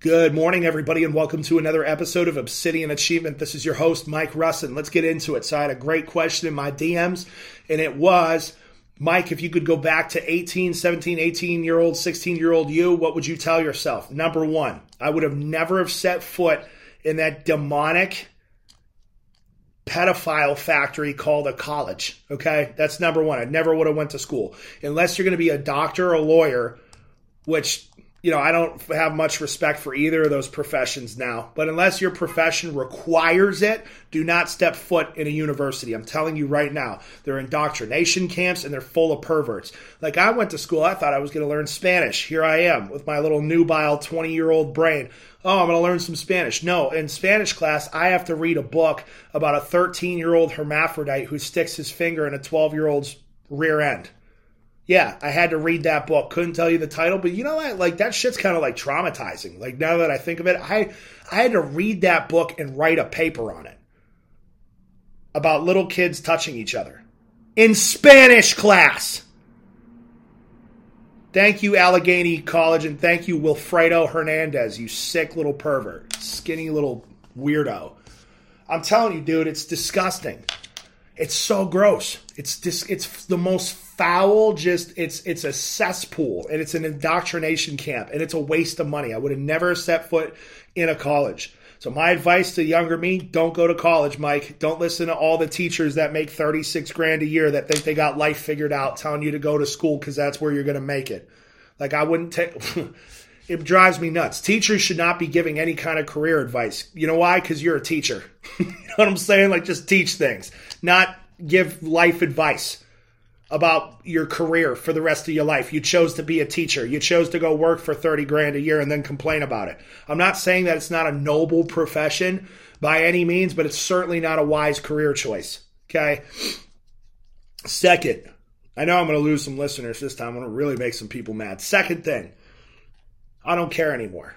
Good morning, everybody, and welcome to another episode of Obsidian Achievement. This is your host, Mike Russin. Let's get into it. So, I had a great question in my DMs, and it was Mike, if you could go back to 18, 17, 18 year old, 16 year old you, what would you tell yourself? Number one, I would have never have set foot in that demonic pedophile factory called a college. Okay, that's number one. I never would have went to school unless you're going to be a doctor or a lawyer, which you know I don't have much respect for either of those professions now. But unless your profession requires it, do not step foot in a university. I'm telling you right now, they're indoctrination camps and they're full of perverts. Like I went to school, I thought I was going to learn Spanish. Here I am with my little nubile 20 year old brain oh, I'm going to learn some Spanish. No, in Spanish class, I have to read a book about a 13 year old hermaphrodite who sticks his finger in a 12 year old's rear end. Yeah, I had to read that book. Couldn't tell you the title, but you know what? Like that shit's kind of like traumatizing. Like now that I think of it, I I had to read that book and write a paper on it about little kids touching each other in Spanish class. Thank you, Allegheny College, and thank you, Wilfredo Hernandez, you sick little pervert, skinny little weirdo. I'm telling you, dude, it's disgusting. It's so gross. It's dis- it's the most foul. Just it's it's a cesspool, and it's an indoctrination camp, and it's a waste of money. I would have never set foot in a college. So my advice to younger me, don't go to college, Mike. Don't listen to all the teachers that make 36 grand a year that think they got life figured out telling you to go to school cuz that's where you're going to make it. Like I wouldn't take it drives me nuts. Teachers should not be giving any kind of career advice. You know why? Cuz you're a teacher. you know what I'm saying? Like just teach things, not give life advice about your career for the rest of your life. You chose to be a teacher. You chose to go work for 30 grand a year and then complain about it. I'm not saying that it's not a noble profession by any means, but it's certainly not a wise career choice. Okay. Second, I know I'm going to lose some listeners this time. I'm going to really make some people mad. Second thing, I don't care anymore.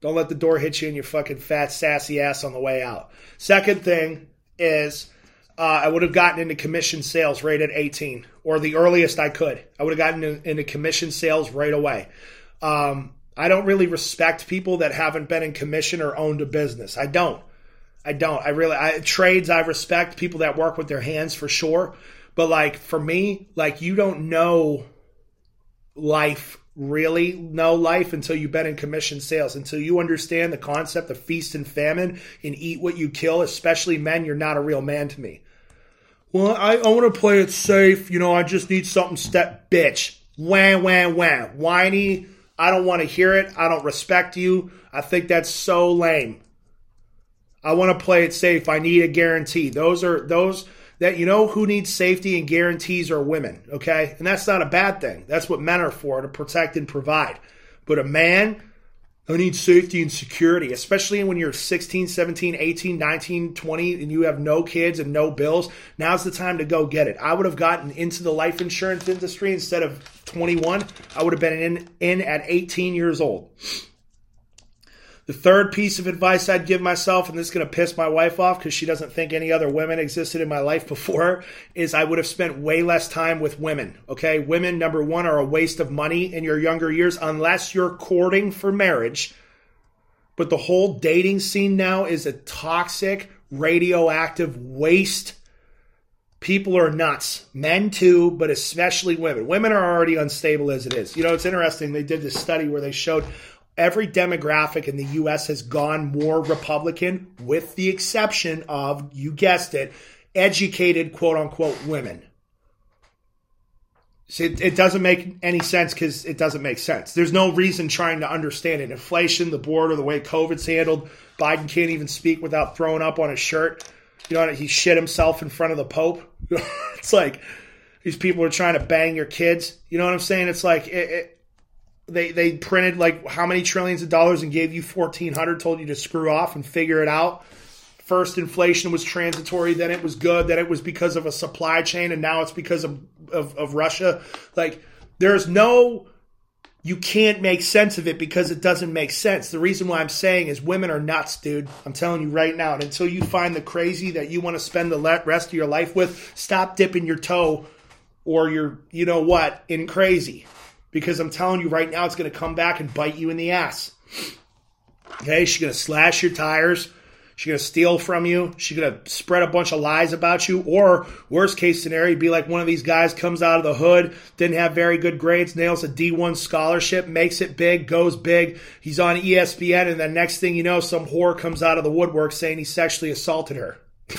Don't let the door hit you in your fucking fat, sassy ass on the way out. Second thing is uh, I would have gotten into commission sales right at 18, or the earliest I could. I would have gotten into, into commission sales right away. Um, I don't really respect people that haven't been in commission or owned a business. I don't. I don't. I really I, trades. I respect people that work with their hands for sure, but like for me, like you don't know life really know life until you've been in commission sales, until you understand the concept of feast and famine and eat what you kill, especially men, you're not a real man to me. Well, I, I want to play it safe. You know, I just need something step bitch. Wham, wham, wham. Whiny. I don't want to hear it. I don't respect you. I think that's so lame. I want to play it safe. I need a guarantee. Those are those that you know who needs safety and guarantees are women, okay? And that's not a bad thing. That's what men are for to protect and provide. But a man I need safety and security, especially when you're 16, 17, 18, 19, 20, and you have no kids and no bills. Now's the time to go get it. I would have gotten into the life insurance industry instead of 21. I would have been in, in at 18 years old. The third piece of advice I'd give myself, and this is going to piss my wife off because she doesn't think any other women existed in my life before, is I would have spent way less time with women. Okay. Women, number one, are a waste of money in your younger years unless you're courting for marriage. But the whole dating scene now is a toxic, radioactive waste. People are nuts. Men too, but especially women. Women are already unstable as it is. You know, it's interesting. They did this study where they showed every demographic in the US has gone more Republican, with the exception of, you guessed it, educated quote unquote women. So it, it doesn't make any sense because it doesn't make sense. There's no reason trying to understand it. Inflation, the border, the way COVID's handled. Biden can't even speak without throwing up on his shirt. You know, he shit himself in front of the Pope. it's like these people are trying to bang your kids. You know what I'm saying? It's like it, it, they they printed like how many trillions of dollars and gave you 1400 told you to screw off and figure it out. First inflation was transitory then it was good then it was because of a supply chain and now it's because of, of, of russia. Like there's no you can't make sense of it because it doesn't make sense. The reason why i'm saying is women are nuts dude. I'm telling you right now. And until you find the crazy that you want to spend the rest of your life with stop dipping your toe or your you know what in crazy because I'm telling you right now, it's going to come back and bite you in the ass. Okay, she's gonna slash your tires. She's gonna steal from you. She's gonna spread a bunch of lies about you. Or worst case scenario, be like one of these guys comes out of the hood, didn't have very good grades, nails a D1 scholarship, makes it big, goes big. He's on ESPN, and the next thing you know, some whore comes out of the woodwork saying he sexually assaulted her.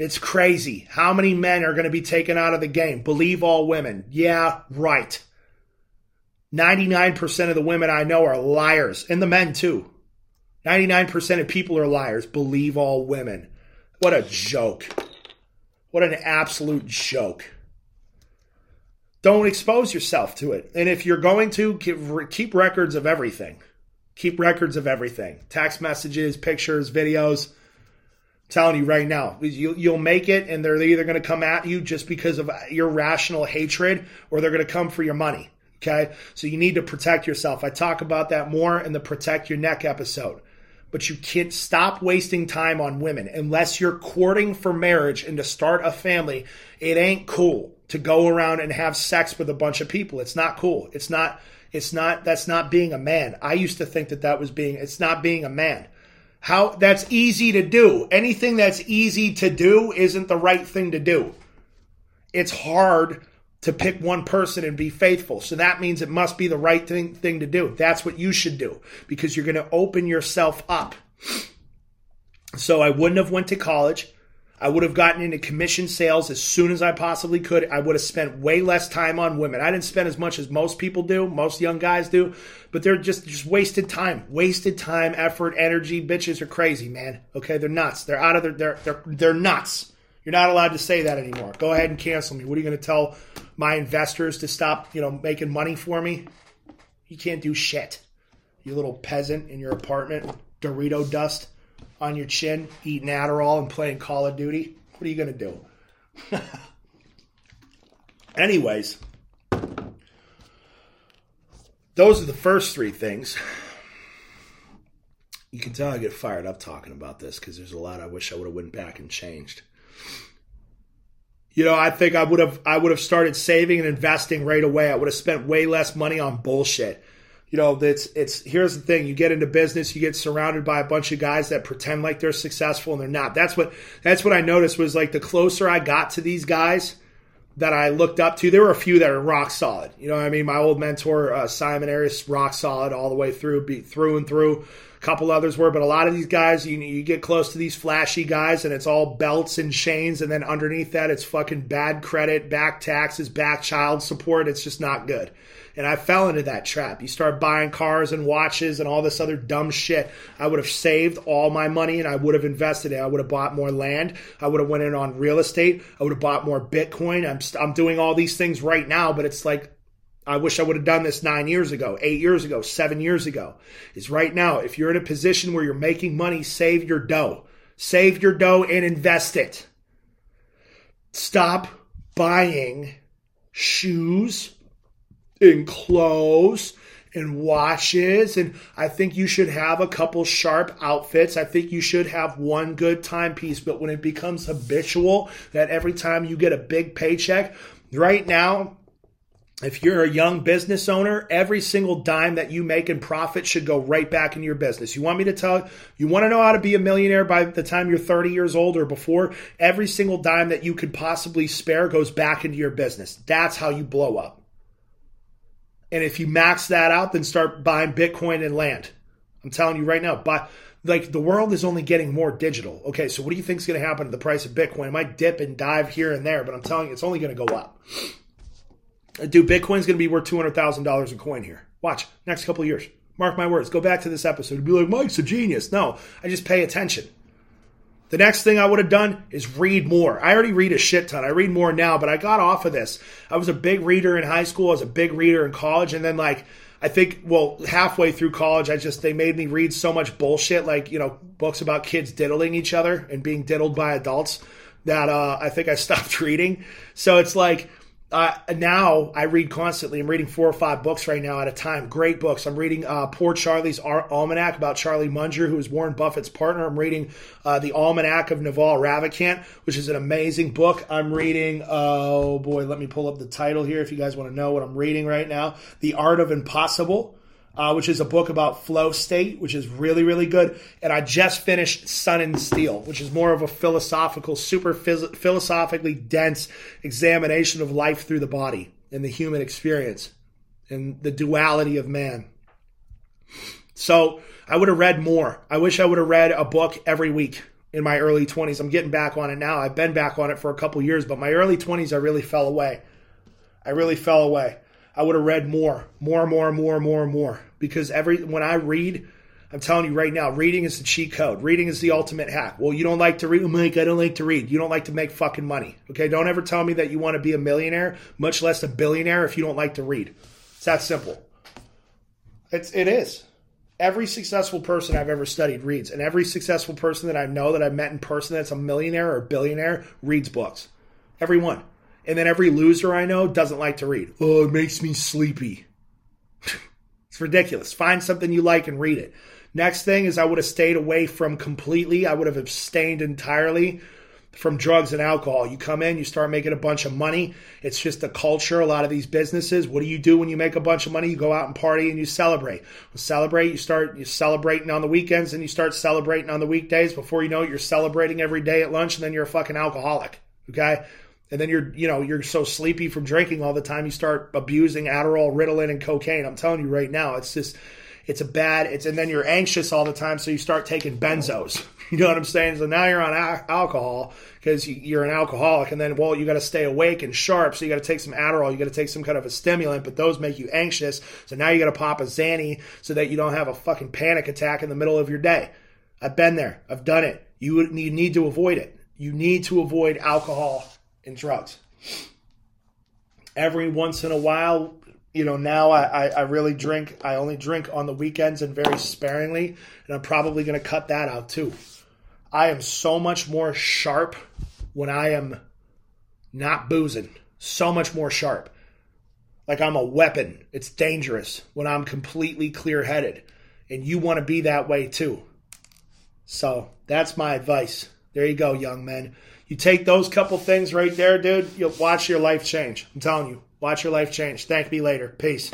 It's crazy. How many men are going to be taken out of the game? Believe all women. Yeah, right. 99% of the women I know are liars, and the men too. 99% of people are liars. Believe all women. What a joke. What an absolute joke. Don't expose yourself to it. And if you're going to, keep records of everything. Keep records of everything text messages, pictures, videos. I'm telling you right now, you, you'll make it, and they're either going to come at you just because of your rational hatred or they're going to come for your money. Okay. So you need to protect yourself. I talk about that more in the Protect Your Neck episode but you can't stop wasting time on women unless you're courting for marriage and to start a family. It ain't cool to go around and have sex with a bunch of people. It's not cool. It's not, it's not, that's not being a man. I used to think that that was being, it's not being a man. How, that's easy to do. Anything that's easy to do isn't the right thing to do. It's hard to pick one person and be faithful. So that means it must be the right thing, thing to do. That's what you should do because you're going to open yourself up. So I wouldn't have went to college. I would have gotten into commission sales as soon as I possibly could. I would have spent way less time on women. I didn't spend as much as most people do, most young guys do, but they're just just wasted time, wasted time, effort, energy. Bitches are crazy, man. Okay, they're nuts. They're out of their they're they're they're nuts. You're not allowed to say that anymore. Go ahead and cancel me. What are you going to tell my investors to stop, you know, making money for me? You can't do shit. You little peasant in your apartment, Dorito dust on your chin, eating Adderall and playing Call of Duty. What are you going to do? Anyways, those are the first three things. You can tell I get fired up talking about this because there's a lot I wish I would have went back and changed. You know, I think I would have I would have started saving and investing right away. I would have spent way less money on bullshit. You know, it's it's here's the thing, you get into business, you get surrounded by a bunch of guys that pretend like they're successful and they're not. That's what that's what I noticed was like the closer I got to these guys that I looked up to, there were a few that are rock solid. You know I mean? My old mentor, uh, Simon Arias, rock solid all the way through, be through and through a couple others were, but a lot of these guys, you, you get close to these flashy guys and it's all belts and chains, and then underneath that, it's fucking bad credit, back taxes, back child support. It's just not good. And I fell into that trap. You start buying cars and watches and all this other dumb shit. I would have saved all my money and I would have invested it. I would have bought more land. I would have went in on real estate. I would have bought more Bitcoin. I'm, I'm doing all these things right now, but it's like I wish I would have done this nine years ago, eight years ago, seven years ago. Is right now, if you're in a position where you're making money, save your dough. Save your dough and invest it. Stop buying shoes and clothes and watches. And I think you should have a couple sharp outfits. I think you should have one good timepiece. But when it becomes habitual that every time you get a big paycheck, right now, if you're a young business owner, every single dime that you make in profit should go right back into your business. You want me to tell you want to know how to be a millionaire by the time you're 30 years old or before? Every single dime that you could possibly spare goes back into your business. That's how you blow up. And if you max that out, then start buying Bitcoin and land. I'm telling you right now, buy like the world is only getting more digital. Okay, so what do you think is going to happen to the price of Bitcoin? It might dip and dive here and there, but I'm telling you, it's only going to go up. Dude, Bitcoin's going to be worth $200,000 a coin here. Watch, next couple years. Mark my words. Go back to this episode. Be like, Mike's a genius. No, I just pay attention. The next thing I would have done is read more. I already read a shit ton. I read more now, but I got off of this. I was a big reader in high school. I was a big reader in college. And then, like, I think, well, halfway through college, I just, they made me read so much bullshit, like, you know, books about kids diddling each other and being diddled by adults that uh, I think I stopped reading. So it's like, uh, now I read constantly. I'm reading four or five books right now at a time. Great books. I'm reading uh, Poor Charlie's Almanac about Charlie Munger, who is Warren Buffett's partner. I'm reading uh, the Almanac of Naval Ravikant, which is an amazing book. I'm reading. Oh boy, let me pull up the title here if you guys want to know what I'm reading right now. The Art of Impossible. Uh, which is a book about flow state, which is really, really good. And I just finished Sun and Steel, which is more of a philosophical, super phys- philosophically dense examination of life through the body and the human experience and the duality of man. So I would have read more. I wish I would have read a book every week in my early 20s. I'm getting back on it now. I've been back on it for a couple years, but my early 20s, I really fell away. I really fell away. I would have read more, more, more, more, more, more. Because every when I read, I'm telling you right now, reading is the cheat code. Reading is the ultimate hack. Well, you don't like to read, oh, Mike. I don't like to read. You don't like to make fucking money. Okay, don't ever tell me that you want to be a millionaire, much less a billionaire, if you don't like to read. It's that simple. It's it is. Every successful person I've ever studied reads, and every successful person that I know that I've met in person that's a millionaire or a billionaire reads books. Everyone. And then every loser I know doesn't like to read. Oh, it makes me sleepy. it's ridiculous. Find something you like and read it. Next thing is I would have stayed away from completely, I would have abstained entirely from drugs and alcohol. You come in, you start making a bunch of money. It's just the culture. A lot of these businesses. What do you do when you make a bunch of money? You go out and party and you celebrate. Well, celebrate. You start you celebrating on the weekends and you start celebrating on the weekdays. Before you know it, you're celebrating every day at lunch, and then you're a fucking alcoholic. Okay, and then you're you know you're so sleepy from drinking all the time you start abusing Adderall, Ritalin, and cocaine. I'm telling you right now, it's just it's a bad. It's and then you're anxious all the time, so you start taking benzos. You know what I'm saying? So now you're on a- alcohol because you're an alcoholic, and then well you got to stay awake and sharp, so you got to take some Adderall, you got to take some kind of a stimulant, but those make you anxious. So now you got to pop a Xanny so that you don't have a fucking panic attack in the middle of your day. I've been there. I've done it. You you need to avoid it. You need to avoid alcohol drugs. Every once in a while, you know, now I, I, I, really drink. I only drink on the weekends and very sparingly, and I'm probably going to cut that out too. I am so much more sharp when I am not boozing. So much more sharp. Like I'm a weapon. It's dangerous when I'm completely clear headed. And you want to be that way too. So that's my advice. There you go, young men. You take those couple things right there, dude, you'll watch your life change. I'm telling you, watch your life change. Thank me later. Peace.